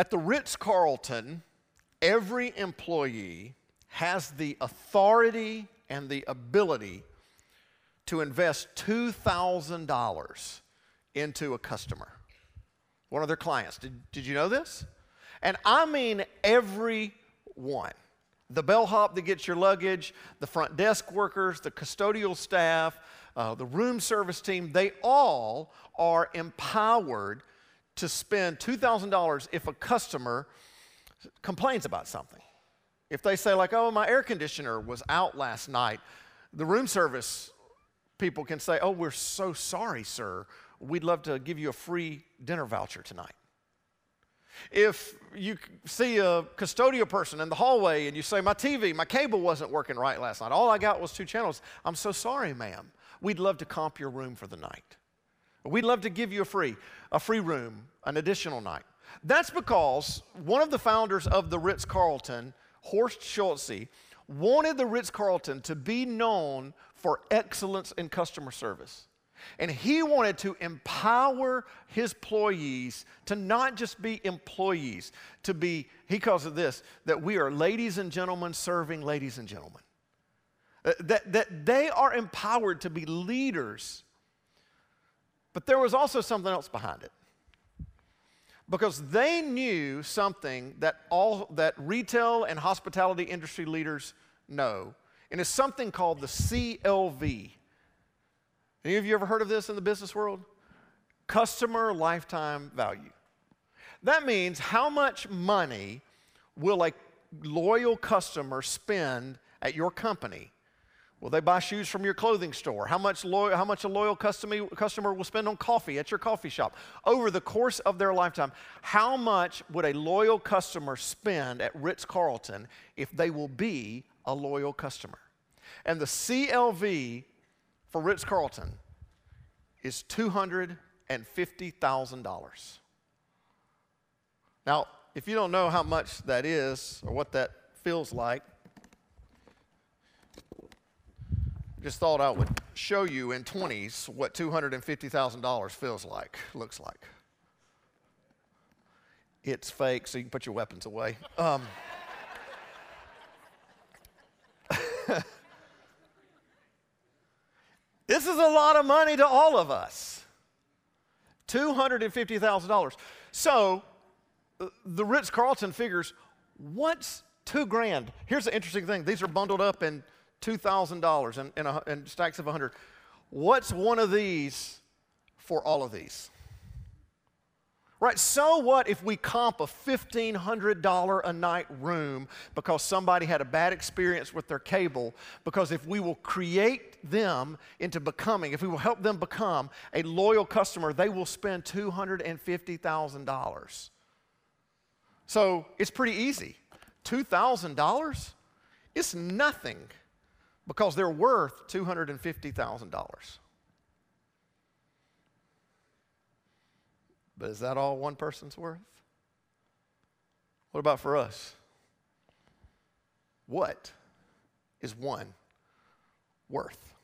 At the Ritz Carlton, every employee has the authority and the ability to invest $2,000 into a customer, one of their clients. Did, did you know this? And I mean every one. The bellhop that gets your luggage, the front desk workers, the custodial staff, uh, the room service team, they all are empowered to spend $2,000 if a customer complains about something. If they say, like, oh, my air conditioner was out last night, the room service people can say, oh, we're so sorry, sir. We'd love to give you a free dinner voucher tonight. If you see a custodial person in the hallway and you say, My TV, my cable wasn't working right last night, all I got was two channels, I'm so sorry, ma'am. We'd love to comp your room for the night. We'd love to give you a free, a free room, an additional night. That's because one of the founders of the Ritz Carlton, Horst Schulze, wanted the Ritz Carlton to be known for excellence in customer service. And he wanted to empower his employees to not just be employees, to be, he calls it this, that we are ladies and gentlemen serving ladies and gentlemen. Uh, that, that they are empowered to be leaders. But there was also something else behind it. Because they knew something that all that retail and hospitality industry leaders know, and it's something called the CLV. Any of you ever heard of this in the business world? Customer lifetime value. That means how much money will a loyal customer spend at your company Will they buy shoes from your clothing store? How much, how much a loyal customer, customer will spend on coffee at your coffee shop? Over the course of their lifetime, how much would a loyal customer spend at Ritz Carlton if they will be a loyal customer? And the CLV for Ritz Carlton is $250,000. Now, if you don't know how much that is or what that feels like, just thought I would show you in 20s what $250,000 feels like, looks like. It's fake, so you can put your weapons away. Um, this is a lot of money to all of us $250,000. So uh, the Ritz Carlton figures what's two grand? Here's the interesting thing these are bundled up in $2,000 and, stacks of 100. What's one of these for all of these? Right, so what if we comp a $1,500 a night room because somebody had a bad experience with their cable? Because if we will create them into becoming, if we will help them become a loyal customer, they will spend $250,000. So it's pretty easy. $2,000 is nothing because they're worth $250,000. But is that all one person's worth? What about for us? What is one worth?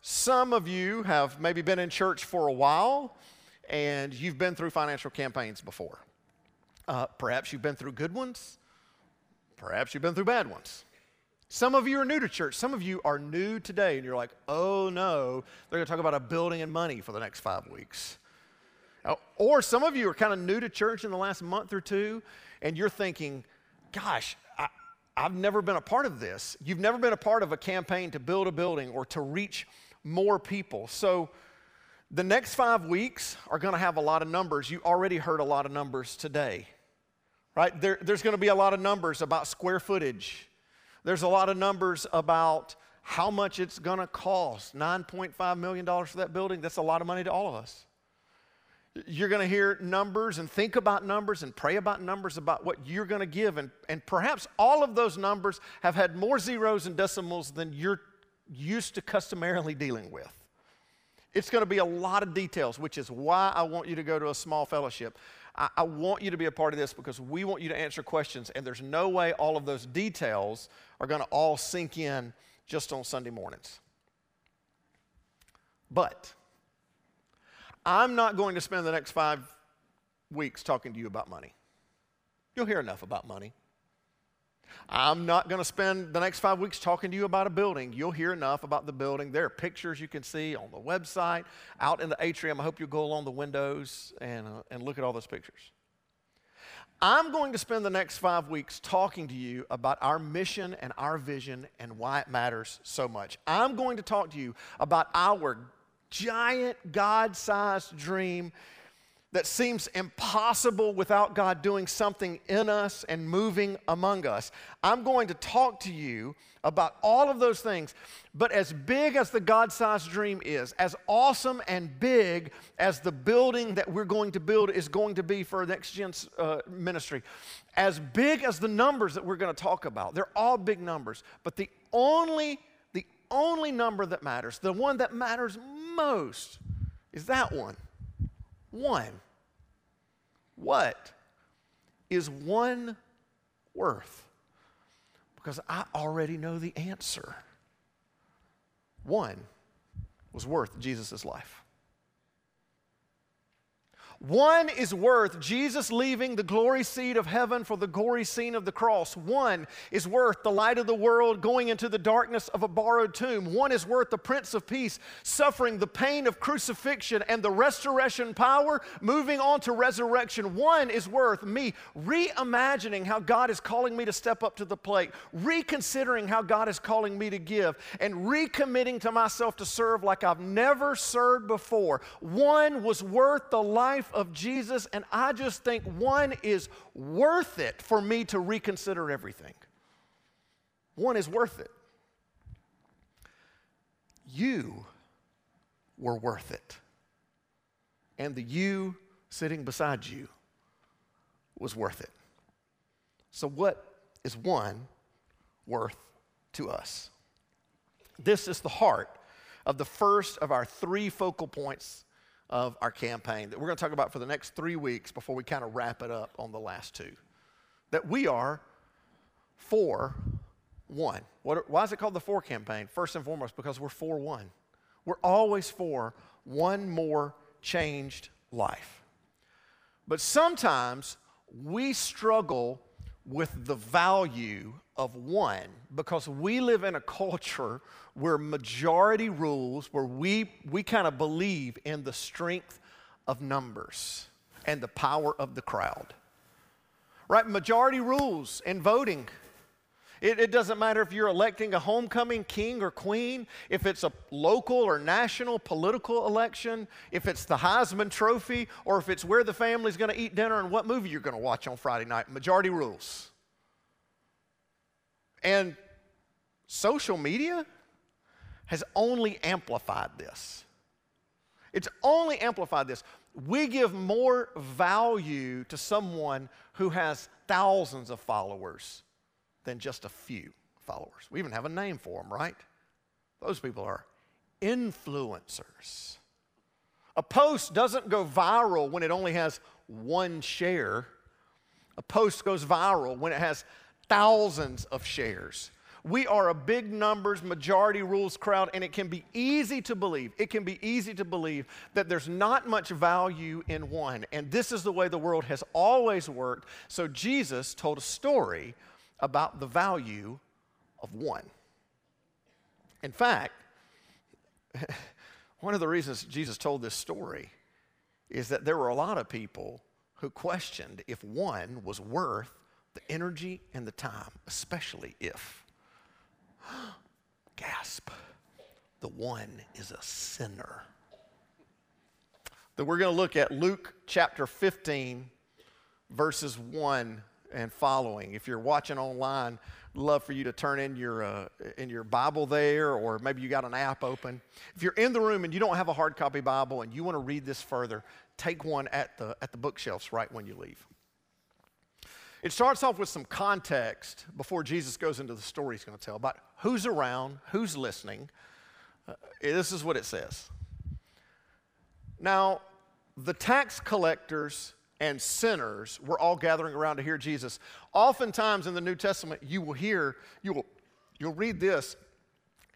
Some of you have maybe been in church for a while and you've been through financial campaigns before. Uh, perhaps you've been through good ones, perhaps you've been through bad ones. Some of you are new to church. Some of you are new today, and you're like, oh no, they're going to talk about a building and money for the next five weeks. Uh, or some of you are kind of new to church in the last month or two, and you're thinking, gosh, I, I've never been a part of this. You've never been a part of a campaign to build a building or to reach more people. So the next five weeks are going to have a lot of numbers. You already heard a lot of numbers today, right? There, there's going to be a lot of numbers about square footage there's a lot of numbers about how much it's going to cost $9.5 million for that building. That's a lot of money to all of us. You're going to hear numbers and think about numbers and pray about numbers about what you're going to give. And, and perhaps all of those numbers have had more zeros and decimals than you're used to customarily dealing with. It's going to be a lot of details, which is why I want you to go to a small fellowship. I, I, want you to be a part of this because we want you to answer questions, and there's no way all of those details are going to all sink in just on Sunday mornings. But I'm not going to spend the next five weeks talking to you about money. You'll hear enough about money. I'm not going to spend the next five weeks talking to you about a building. You'll hear enough about the building. There are pictures you can see on the website, out in the atrium. I hope you'll go along the windows and, uh, and look at all those pictures. I'm going to spend the next five weeks talking to you about our mission and our vision and why it matters so much. I'm going to talk to you about our giant God sized dream that seems impossible without God doing something in us and moving among us. I'm going to talk to you about all of those things. But as big as the God sized dream is, as awesome and big as the building that we're going to build is going to be for Next Gen's uh, ministry, as big as the numbers that we're going to talk about, they're all big numbers. But the only, the only number that matters, the one that matters most, is that one. One. What is one worth? Because I already know the answer. One was worth Jesus' life. One is worth Jesus leaving the glory seat of heaven for the gory scene of the cross. One is worth the light of the world going into the darkness of a borrowed tomb. One is worth the Prince of Peace suffering the pain of crucifixion and the restoration power, moving on to resurrection. One is worth me reimagining how God is calling me to step up to the plate, reconsidering how God is calling me to give, and recommitting to myself to serve like I've never served before. One was worth the life of Jesus, and I just think one is worth it for me to reconsider everything. One is worth it. You were worth it. And the you sitting beside you was worth it. So, what is one worth to us? This is the heart of the first of our three focal points of our campaign that we're going to talk about for the next three weeks before we kind of wrap it up on the last two. That we are for one. What, why is it called the For campaign? First and foremost, because we're for one. We're always for one more changed life. But sometimes we struggle with the value of one because we live in a culture where majority rules, where we, we kind of believe in the strength of numbers and the power of the crowd. Right? Majority rules in voting. It, it, doesn't matter if you're electing a homecoming king or queen, if it's a local or national political election, if it's the Heisman Trophy, or if it's where the family's going to eat dinner and what movie you're going to watch on Friday night. Majority rules. And social media has only amplified this. It's only amplified this. We give more value to someone who has thousands of followers than just a few followers. We even have a name for them, right? Those people are influencers. A post doesn't go viral when it only has one share. A post goes viral when it has thousands of shares. We are a big numbers, majority rules crowd, and it can be easy to believe, it can be easy to believe that there's not much value in one. And this is the way the world has always worked. So Jesus told a story about the value of one. In fact, one of the reasons Jesus told this story is that there were a lot of people who questioned if one was worth the energy and the time, especially if Gasp. The one is a sinner. That we're going to look at Luke chapter 15, verses 1 and following. If you're watching online, love for you to turn in your, uh, in your Bible there, or maybe you got an app open. If you're in the room and you don't have a hard copy Bible and you want to read this further, take one at the, at the bookshelves right when you leave. It starts off with some context before Jesus goes into the story he's going to tell about who's around, who's listening. Uh, this is what it says. Now, the tax collectors and sinners were all gathering around to hear Jesus. Oftentimes in the New Testament, you will hear, you will, you'll read this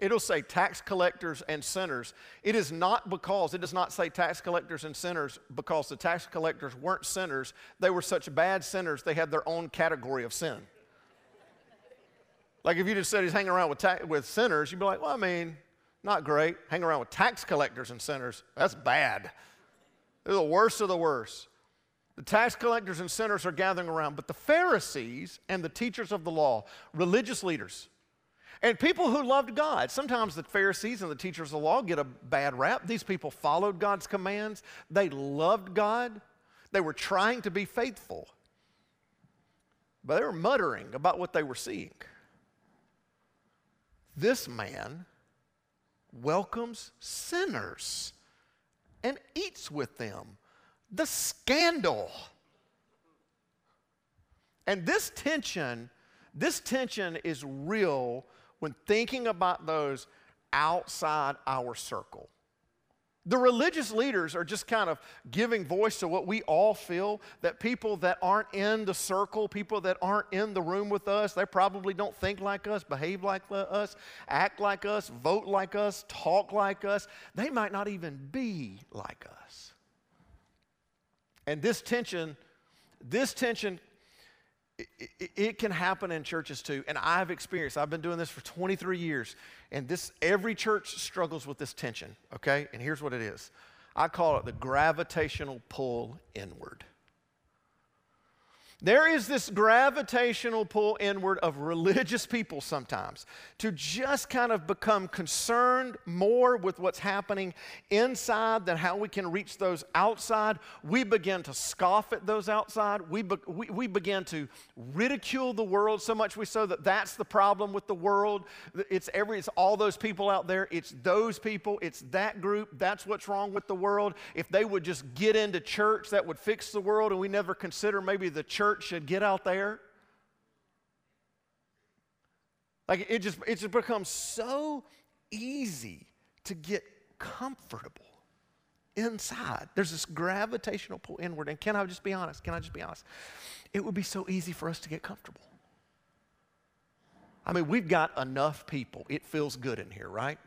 it'll say tax collectors and sinners. It is not because, it does not say tax collectors and sinners because the tax collectors weren't sinners. They were such bad sinners, they had their own category of sin. like if you just said he's hanging around with, ta- with sinners, you'd be like, well, I mean, not great. Hanging around with tax collectors and sinners, that's bad. They're the worst of the worst. The tax collectors and sinners are gathering around, but the Pharisees and the teachers of the law, religious leaders, and people who loved God. Sometimes the Pharisees and the teachers of the law get a bad rap. These people followed God's commands, they loved God, they were trying to be faithful, but they were muttering about what they were seeing. This man welcomes sinners and eats with them. The scandal. And this tension, this tension is real when thinking about those outside our circle. The religious leaders are just kind of giving voice to what we all feel that people that aren't in the circle, people that aren't in the room with us, they probably don't think like us, behave like us, act like us, vote like us, talk like us. They might not even be like us. And this tension, this tension it, it, can happen in churches too. And i've experienced i've been doing this for 23 years and this every church struggles with this tension okay? And here's what it is. I call it the gravitational pull inward there is this gravitational pull inward of religious people sometimes to just kind of become concerned more with what's happening inside than how we can reach those outside. We begin to scoff at those outside. We, be, we, we begin to ridicule the world so much we so that that's the problem with the world. It's, every, it's all those people out there. It's those people. It's that group. That's what's wrong with the world. If they would just get into church, that would fix the world, and we never consider maybe the church church should get out there. Like it just it just becomes so easy to get comfortable inside. There's this gravitational pull inward. And can I just be honest? Can I just be honest? It would be so easy for us to get comfortable. I mean, we've got enough people. It feels good in here, right?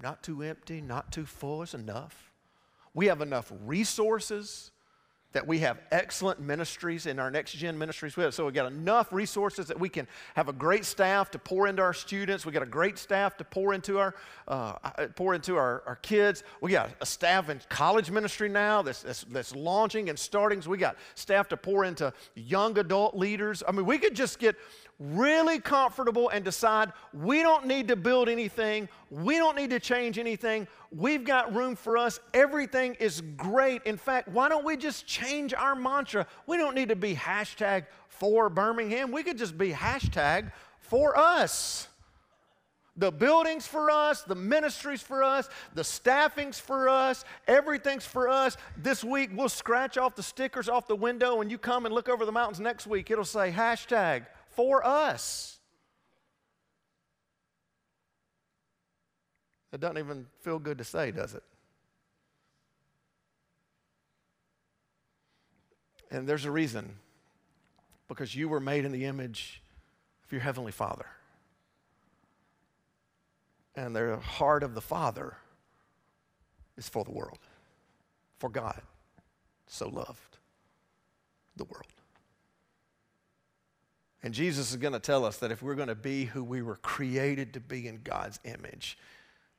Not too empty, not too full, it's enough. We have enough resources that we have excellent ministries in our next gen ministries. So we've got enough resources that we can have a great staff to pour into our students. We've got a great staff to pour into our uh, pour into our, our kids. We got a staff in college ministry now that's, that's, that's launching and starting. So we got staff to pour into young adult leaders. I mean, we could just get really comfortable and decide we don't need to build anything, we don't need to change anything, we've got room for us, everything is great. In fact, why don't we just change our mantra? We don't need to be hashtag for Birmingham, we could just be hashtag for us. The buildings for us, the ministries for us, the staffings for us, everything's for us. This week we'll scratch off the stickers off the window and you come and look over the mountains next week, it'll say hashtag for us. It doesn't even feel good to say, does it? And there's a reason because you were made in the image of your Heavenly Father. And the heart of the Father is for the world, for God so loved the world. And Jesus is going to tell us that if we're going to be who we were created to be in God's image,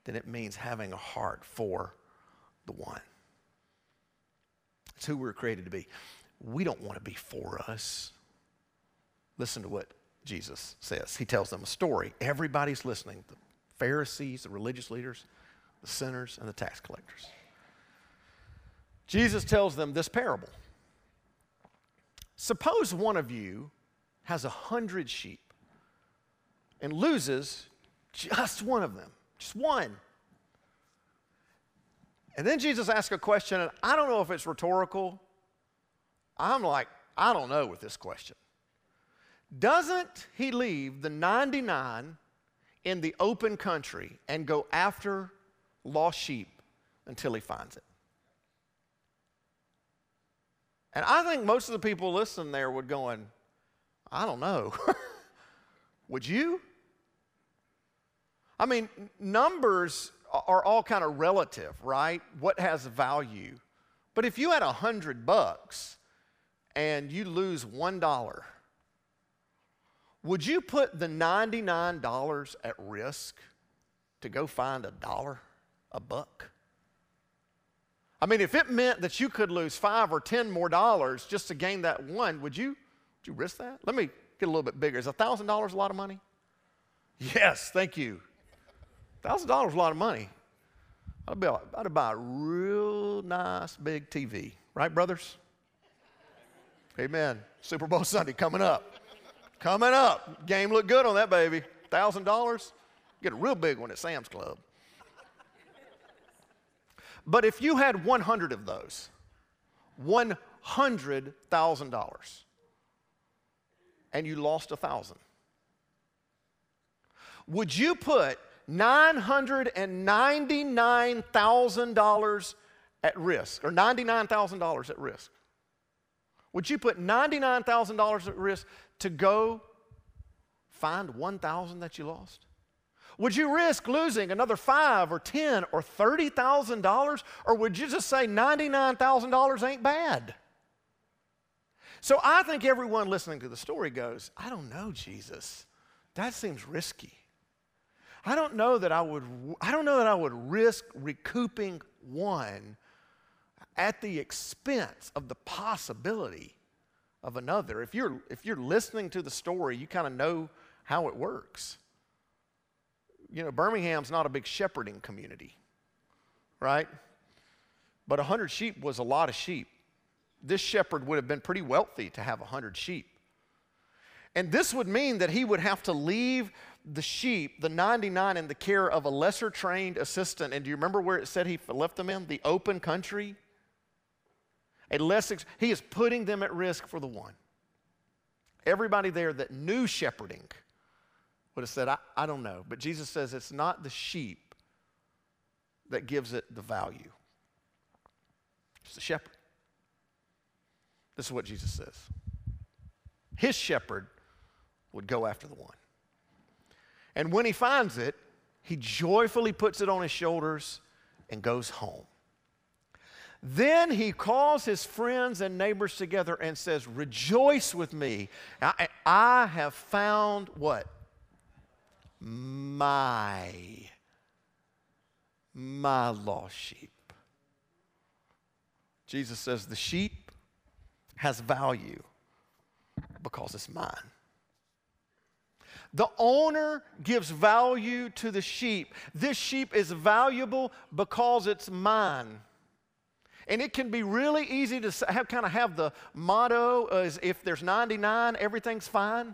then it means having a heart for the one. It's who we we're created to be. We don't want to be for us. Listen to what Jesus says. He tells them a story. Everybody's listening the Pharisees, the religious leaders, the sinners, and the tax collectors. Jesus tells them this parable. Suppose one of you has a hundred sheep and loses just one of them, just one. And then Jesus asks a question, and I don't know if it's rhetorical. I'm like, I don't know with this question. Doesn't he leave the 99 in the open country and go after lost sheep until he finds it? And I think most of the people listening there would going, I don't know. Would you? I mean, numbers are all kind of relative, right? What has value? But if you had a hundred bucks and you lose one dollar, would you put the $99 at risk to go find a dollar, a buck? I mean, if it meant that you could lose five or ten more dollars just to gain that one, would you, you risk that? Let me get a little bit bigger. Is $1,000 a lot of money? Yes, thank you. $1,000 is a lot of money. I'd, be, I'd buy a real nice big TV, right, brothers? Amen. Super Bowl Sunday coming up. Coming up. Game looked good on that baby. $1,000. Get a real big one at Sam's Club. But if you had 100 of those, $100,000, and you lost a 1,000, would you put $999,000 at risk, or $99,000 at risk? Would you put $99,000 at risk to go find 1,000 that you lost? Would you risk losing another five or ten or thirty thousand dollars, or would you just say ninety-nine thousand dollars ain't bad? So I think everyone listening to the story goes, I don't know, Jesus. That seems risky. I don't know that I would I don't know that I would risk recouping one at the expense of the possibility of another. If you're if you're listening to the story, you kind of know how it works you know, Birmingham's not a big shepherding community, right? But 100 sheep was a lot of sheep. This shepherd would have been pretty wealthy to have 100 sheep. And this would mean that he would have to leave the sheep, the 99, in the care of a lesser trained assistant. And do you remember where it said he left them in? The open country? A less, ex- he is putting them at risk for the one. Everybody there that knew shepherding would have said, I, I don't know. But Jesus says it's not the sheep that gives it the value, it's the shepherd. This is what Jesus says. His shepherd would go after the one. And when he finds it, he joyfully puts it on his shoulders and goes home. Then he calls his friends and neighbors together and says, Rejoice with me. I, I have found what? my, my lost sheep. Jesus says the sheep has value because it's mine. The owner gives value to the sheep. This sheep is valuable because it's mine. And it can be really easy to have, kind of have the motto uh, as if there's 99, everything's fine.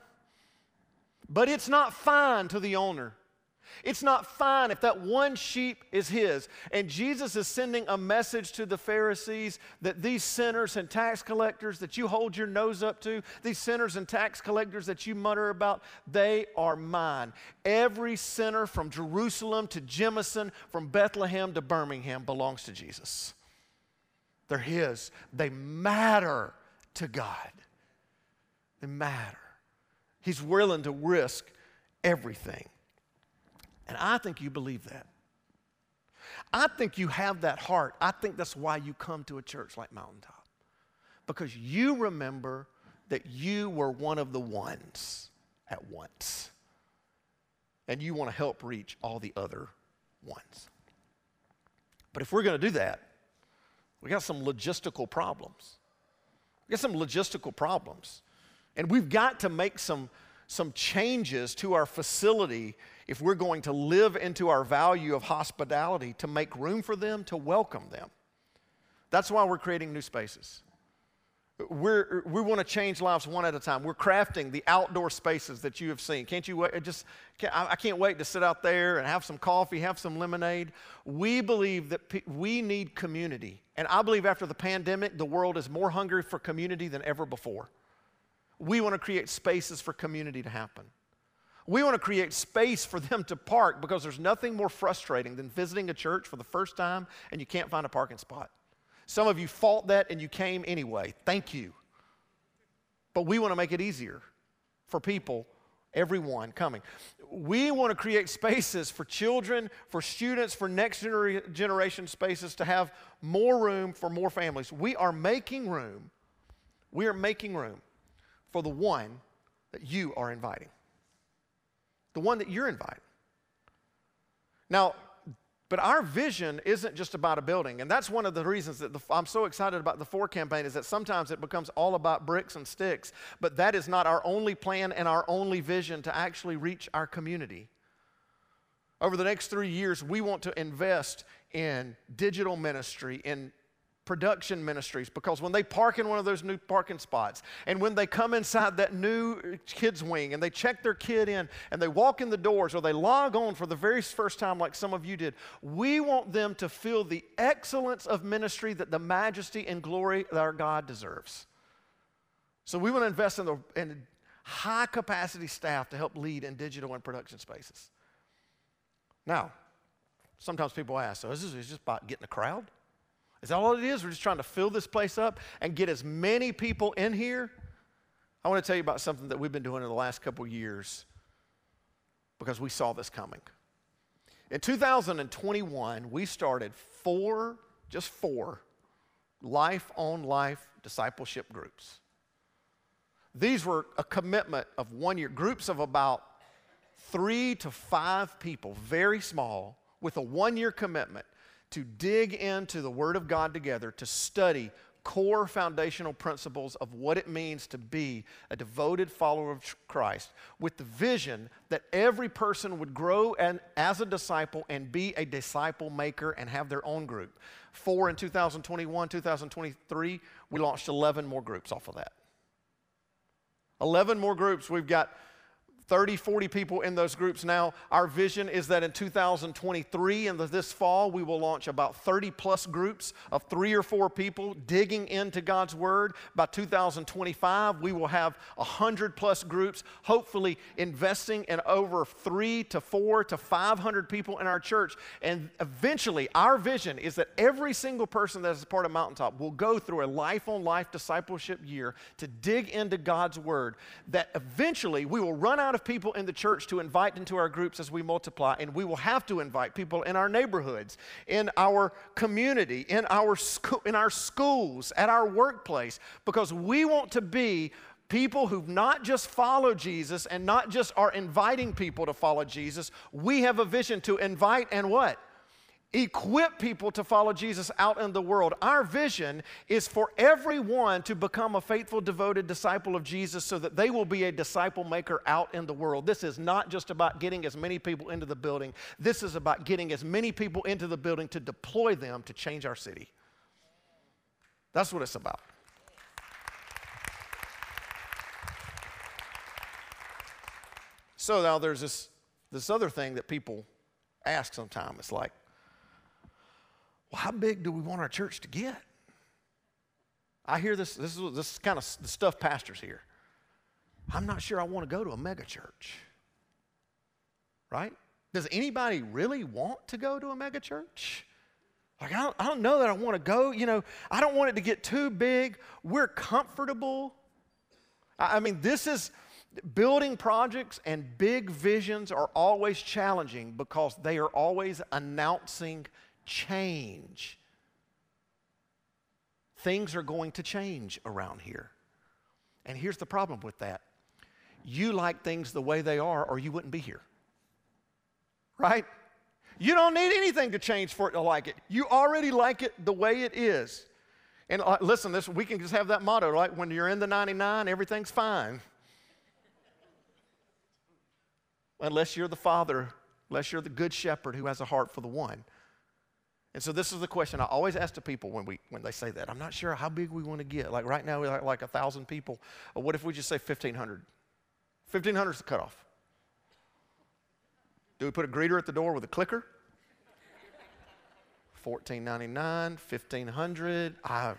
But it's not fine to the owner. It's not fine if that one sheep is his. And Jesus is sending a message to the Pharisees that these sinners and tax collectors that you hold your nose up to, these sinners and tax collectors that you mutter about, they are mine. Every sinner from Jerusalem to Jemison, from Bethlehem to Birmingham belongs to Jesus. They're his. They matter to God. They matter. He's willing to risk everything. And I think you believe that. I think you have that heart. I think that's why you come to a church like Mountaintop. Because you remember that you were one of the ones at once. And you want to help reach all the other ones. But if we're going to do that, we got some logistical problems. We got some logistical problems. And we've got to make some, some changes to our facility if we're going to live into our value of hospitality to make room for them, to welcome them. That's why we're creating new spaces. We're, we want to change lives one at a time. We're crafting the outdoor spaces that you have seen. Can't you wait? Just, I can't wait to sit out there and have some coffee, have some lemonade. We believe that pe- we need community. And I believe after the pandemic, the world is more hungry for community than ever before. We want to create spaces for community to happen. We want to create space for them to park because there's nothing more frustrating than visiting a church for the first time and you can't find a parking spot. Some of you fought that and you came anyway. Thank you. But we want to make it easier for people Everyone coming. We want to create spaces for children, for students, for next gener- generation spaces to have more room for more families. We are making room. We are making room for the one that you are inviting, the one that you're inviting. Now, but our vision isn't just about a building. And that's one of the reasons that the, I'm so excited about the FOR campaign is that sometimes it becomes all about bricks and sticks. But that is not our only plan and our only vision to actually reach our community. Over the next three years, we want to invest in digital ministry, in production ministries because when they park in one of those new parking spots and when they come inside that new kids wing and they check their kid in and they walk in the doors or they log on for the very first time like some of you did we want them to feel the excellence of ministry that the majesty and glory that our god deserves. So we want to invest in, the, in high capacity staff to help lead in digital and production spaces. Now sometimes people ask so is this just about getting a crowd is that all it is? We're just trying to fill this place up and get as many people in here. I want to tell you about something that we've been doing in the last couple years because we saw this coming. In 2021, we started four, just four, life on life discipleship groups. These were a commitment of one year, groups of about three to five people, very small, with a one year commitment to dig into the Word of God together to study core foundational principles of what it means to be a devoted follower of Christ with the vision that every person would grow and, as a disciple and be a disciple maker and have their own group. Four in 2021, 2023, we launched 11 more groups off of that. 11 more groups. We've got 30, 40 people in those groups now. Our vision is that in 2023 and this fall, we will launch about 30 plus groups of three or four people digging into God's Word. By 2025, we will have 100 plus groups, hopefully investing in over three to four to 500 people in our church. And eventually, our vision is that every single person that is part of Mountaintop will go through a life on life discipleship year to dig into God's Word. That eventually we will run out of people in the church to invite into our groups as we multiply, and we will have to invite people in our neighborhoods, in our community, in our, sco- in our schools, at our workplace, because we want to be people who not just follow Jesus and not just are inviting people to follow Jesus. We have a vision to invite and what? Equip people to follow Jesus out in the world. Our vision is for everyone to become a faithful, devoted disciple of Jesus so that they will be a disciple maker out in the world. This is not just about getting as many people into the building, this is about getting as many people into the building to deploy them to change our city. That's what it's about. So now there's this, this other thing that people ask sometimes. It's like, well, how big do we want our church to get? I hear this, this is, this is kind of the stuff pastors hear. I'm not sure I want to go to a mega church. Right? Does anybody really want to go to a mega church? Like, I don't, I don't know that I want to go. You know, I don't want it to get too big. We're comfortable. I, I mean, this is building projects and big visions are always challenging because they are always announcing change. Things are going to change around here. And here's the problem with that you like things the way they are, or you wouldn't be here. Right? You don't need anything to change for it to like it. You already like it the way it is. And uh, listen, this we can just have that motto, right? When you're in the 99, everything's fine. Unless you're the father, unless you're the good shepherd who has a heart for the one. And so this is the question I always ask to people when, we, when they say that. I'm not sure how big we want to get. Like right now, we're like, like 1,000 people. Or what if we just say 1,500? 1,500 is the cutoff. Do we put a greeter at the door with a clicker? 14.99, 1,500. I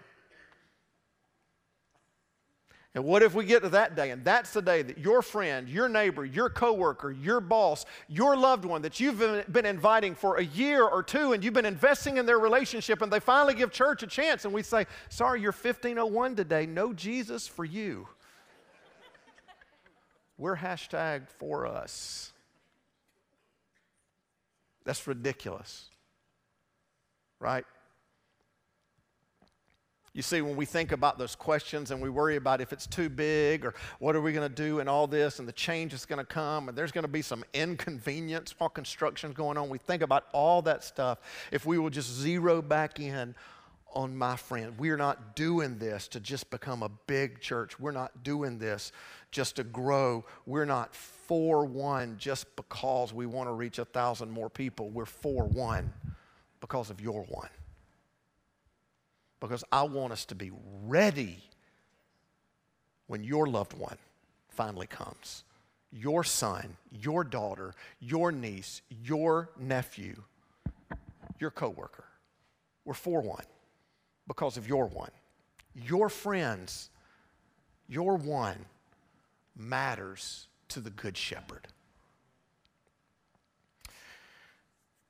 and what if we get to that day and that's the day that your friend, your neighbor, your coworker, your boss, your loved one that you've been inviting for a year or two and you've been investing in their relationship and they finally give church a chance and we say, "Sorry, you're 1501 today. No Jesus for you." we're hashtag for us. That's ridiculous, right? You see, when we think about those questions and we worry about if it's too big or what are we going to do and all this and the change is going to come and there's going to be some inconvenience while construction's going on, we think about all that stuff. If we will just zero back in on my friend, we are not doing this to just become a big church. We're not doing this just to grow. We're not for one just because we want to reach a thousand more people. We're for one because of your one because I want us to be ready when your loved one finally comes. Your son, your daughter, your niece, your nephew, your coworker. We're for one because of your one. Your friends, your one matters to the good shepherd.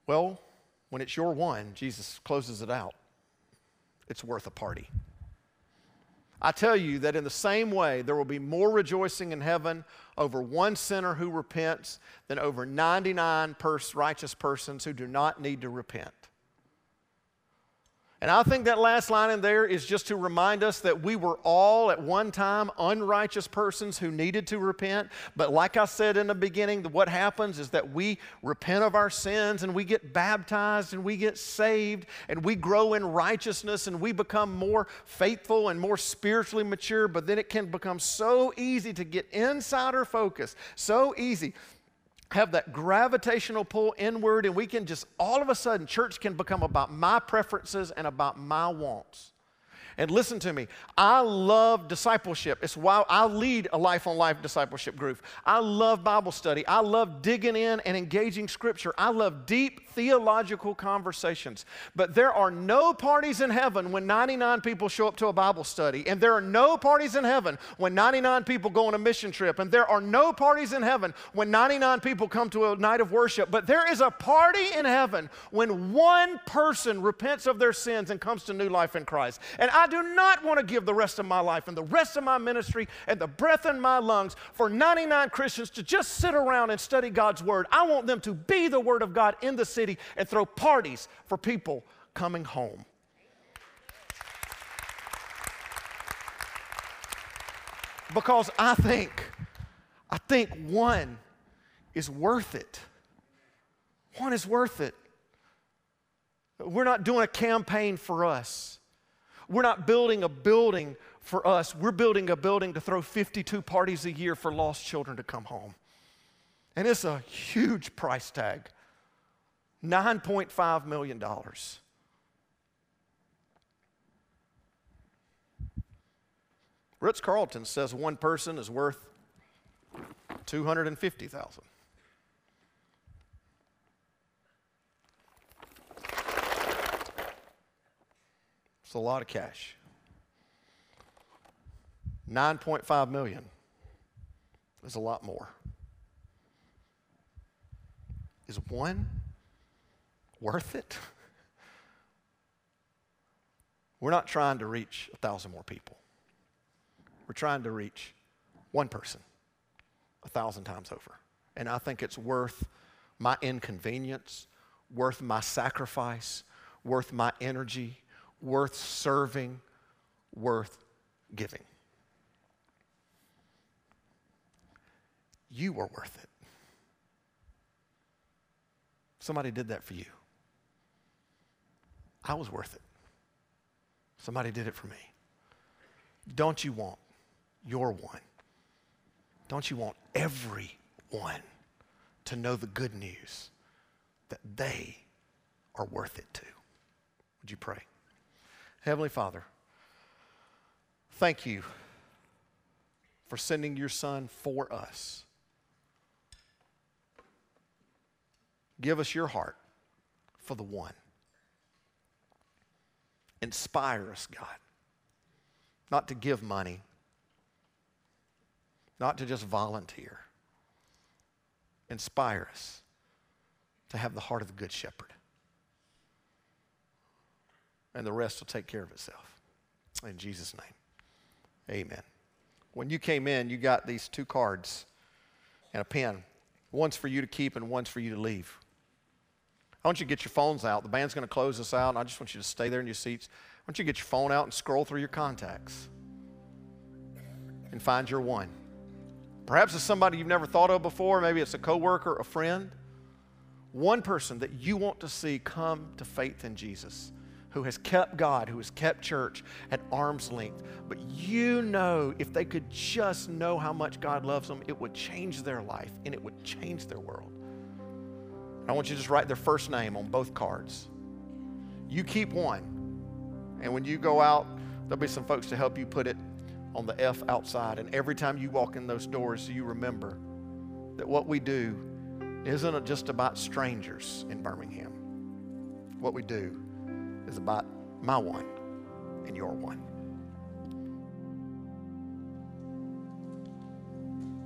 Well, when it's your one, Jesus closes it out it's worth a party. I tell you that in the same way, there will be more rejoicing in heaven over one sinner who repents than over 99 righteous persons who do not need to repent. And I think that last line in there is just to remind us that we were all at one time unrighteous persons who needed to repent. But like I said in the beginning, what happens is that we repent of our sins and we get baptized and we get saved and we grow in righteousness and we become more faithful and more spiritually mature. But then it can become so easy to get insider focus, so easy have that gravitational pull inward, and we can just all of a sudden, church can become about my preferences and about my wants. And listen to me, I love discipleship. It's why I lead a life on life discipleship group. I love Bible study. I love digging in and engaging scripture. I love deep theological conversations. But there are no parties in heaven when 99 people show up to a Bible study. And there are no parties in heaven when 99 people go on a mission trip. And there are no parties in heaven when 99 people come to a night of worship. But there is a party in heaven when one person repents of their sins and comes to new life in Christ. And I do not want to give the rest of my life and the rest of my ministry and the breath in my lungs for 99 Christians to just sit around and study God's Word. I want them to be the Word of God in the city and throw parties for people coming home. Because I think, I think one is worth it. One is worth it. We're not doing a campaign for us. We're not building a building for us. We're building a building to throw 52 parties a year for lost children to come home. And it's a huge price tag $9.5 million. Ritz Carlton says one person is worth 250,000. It's a lot of cash. 9.5 million is a lot more. Is one worth it? We're not trying to reach a thousand more people. We're trying to reach one person a thousand times over. And I think it's worth my inconvenience, worth my sacrifice, worth my energy, worth serving, worth giving. You were worth it. Somebody did that for you. I was worth it. Somebody did it for me. Don't you want your one? Don't you want everyone to know the good news that they are worth it too? Would you pray? Heavenly Father, thank you for sending your Son for us. Give us your heart for the one. Inspire us, God, not to give money, not to just volunteer. Inspire us to have the heart of the Good Shepherd and the rest will take care of itself. In Jesus' name, amen. When you came in, you got these two cards. and a pen. One's for you to keep and one's for you to leave. I want you to get your phones out. The band's going to close us out, and I just want you to stay there in your seats. I want you to get your phone out and scroll through your contacts and find your one. Perhaps it's somebody you've never thought of before. Maybe it's a coworker, a friend. One person that you want to see come to faith in Jesus, who has kept God, who has kept church at arm's length. But you know, if they could just know how much God loves them, it would change their life and it would change their world. I want you to just write their first name on both cards. You keep one. And when you go out, there'll be some folks to help you put it on the F outside. And every time you walk in those doors, you remember that what we do isn't just about strangers in Birmingham. What we do is about my one and your one.